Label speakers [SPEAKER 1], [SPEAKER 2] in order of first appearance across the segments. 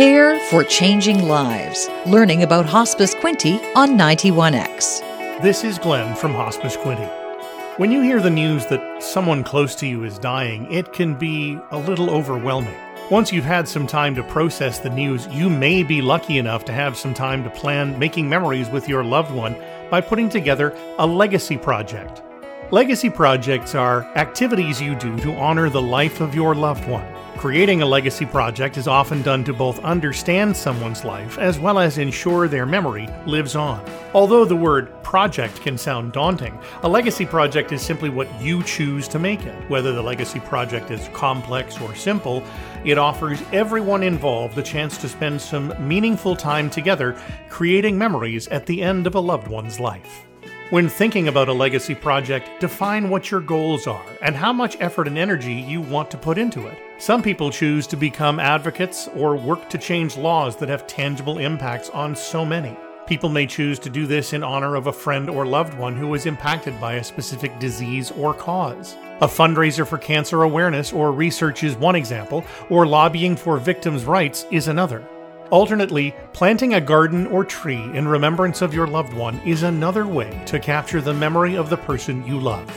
[SPEAKER 1] Care for Changing Lives. Learning about Hospice Quinte on 91X.
[SPEAKER 2] This is Glenn from Hospice Quinte. When you hear the news that someone close to you is dying, it can be a little overwhelming. Once you've had some time to process the news, you may be lucky enough to have some time to plan making memories with your loved one by putting together a legacy project. Legacy projects are activities you do to honor the life of your loved one. Creating a legacy project is often done to both understand someone's life as well as ensure their memory lives on. Although the word project can sound daunting, a legacy project is simply what you choose to make it. Whether the legacy project is complex or simple, it offers everyone involved the chance to spend some meaningful time together creating memories at the end of a loved one's life. When thinking about a legacy project, define what your goals are and how much effort and energy you want to put into it. Some people choose to become advocates or work to change laws that have tangible impacts on so many. People may choose to do this in honor of a friend or loved one who was impacted by a specific disease or cause. A fundraiser for cancer awareness or research is one example, or lobbying for victims' rights is another. Alternately, planting a garden or tree in remembrance of your loved one is another way to capture the memory of the person you love.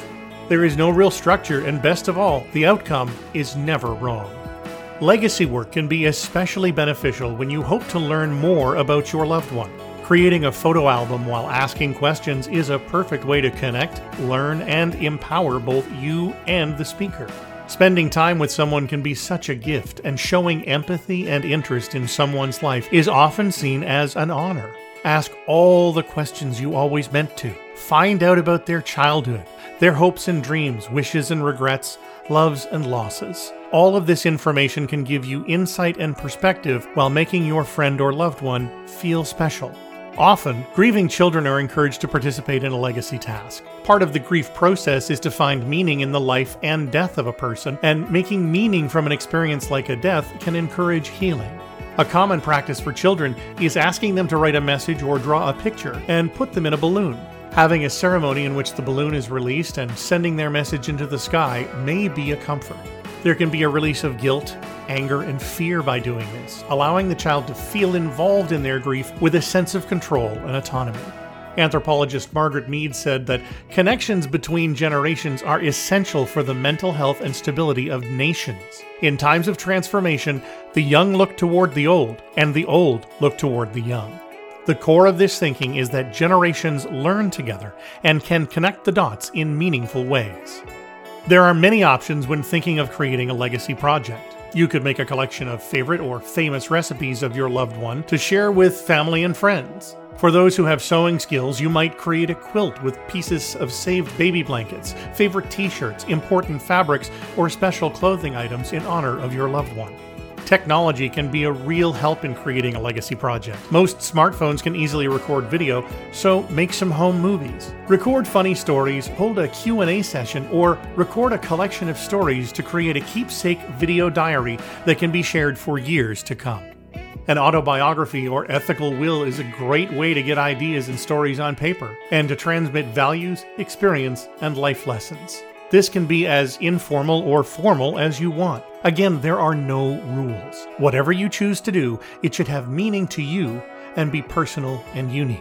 [SPEAKER 2] There is no real structure, and best of all, the outcome is never wrong. Legacy work can be especially beneficial when you hope to learn more about your loved one. Creating a photo album while asking questions is a perfect way to connect, learn, and empower both you and the speaker. Spending time with someone can be such a gift, and showing empathy and interest in someone's life is often seen as an honor. Ask all the questions you always meant to. Find out about their childhood, their hopes and dreams, wishes and regrets, loves and losses. All of this information can give you insight and perspective while making your friend or loved one feel special. Often, grieving children are encouraged to participate in a legacy task. Part of the grief process is to find meaning in the life and death of a person, and making meaning from an experience like a death can encourage healing. A common practice for children is asking them to write a message or draw a picture and put them in a balloon. Having a ceremony in which the balloon is released and sending their message into the sky may be a comfort. There can be a release of guilt, anger, and fear by doing this, allowing the child to feel involved in their grief with a sense of control and autonomy. Anthropologist Margaret Mead said that connections between generations are essential for the mental health and stability of nations. In times of transformation, the young look toward the old, and the old look toward the young. The core of this thinking is that generations learn together and can connect the dots in meaningful ways. There are many options when thinking of creating a legacy project. You could make a collection of favorite or famous recipes of your loved one to share with family and friends. For those who have sewing skills, you might create a quilt with pieces of saved baby blankets, favorite t shirts, important fabrics, or special clothing items in honor of your loved one. Technology can be a real help in creating a legacy project. Most smartphones can easily record video, so make some home movies. Record funny stories, hold a Q&A session, or record a collection of stories to create a keepsake video diary that can be shared for years to come. An autobiography or ethical will is a great way to get ideas and stories on paper and to transmit values, experience, and life lessons. This can be as informal or formal as you want. Again, there are no rules. Whatever you choose to do, it should have meaning to you and be personal and unique.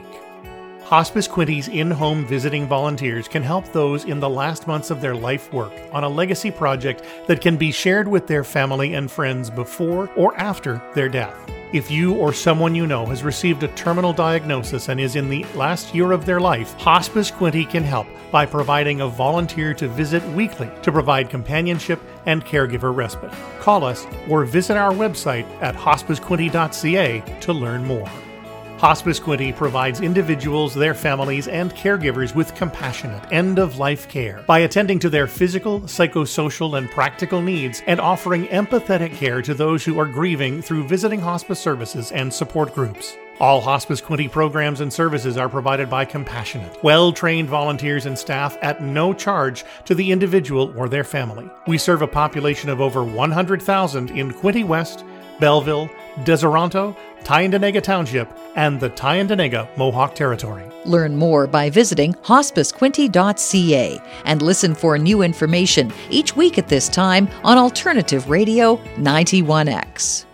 [SPEAKER 2] Hospice Quinte's in home visiting volunteers can help those in the last months of their life work on a legacy project that can be shared with their family and friends before or after their death. If you or someone you know has received a terminal diagnosis and is in the last year of their life, Hospice Quinte can help by providing a volunteer to visit weekly to provide companionship and caregiver respite. Call us or visit our website at hospicequinte.ca to learn more. Hospice Quinte provides individuals, their families, and caregivers with compassionate, end of life care by attending to their physical, psychosocial, and practical needs and offering empathetic care to those who are grieving through visiting hospice services and support groups. All Hospice Quinte programs and services are provided by compassionate, well trained volunteers and staff at no charge to the individual or their family. We serve a population of over 100,000 in Quinte West, Belleville, Deseronto, Tyendinaga Township, and the Tyendinaga Mohawk Territory.
[SPEAKER 1] Learn more by visiting hospicequinte.ca and listen for new information each week at this time on Alternative Radio 91X.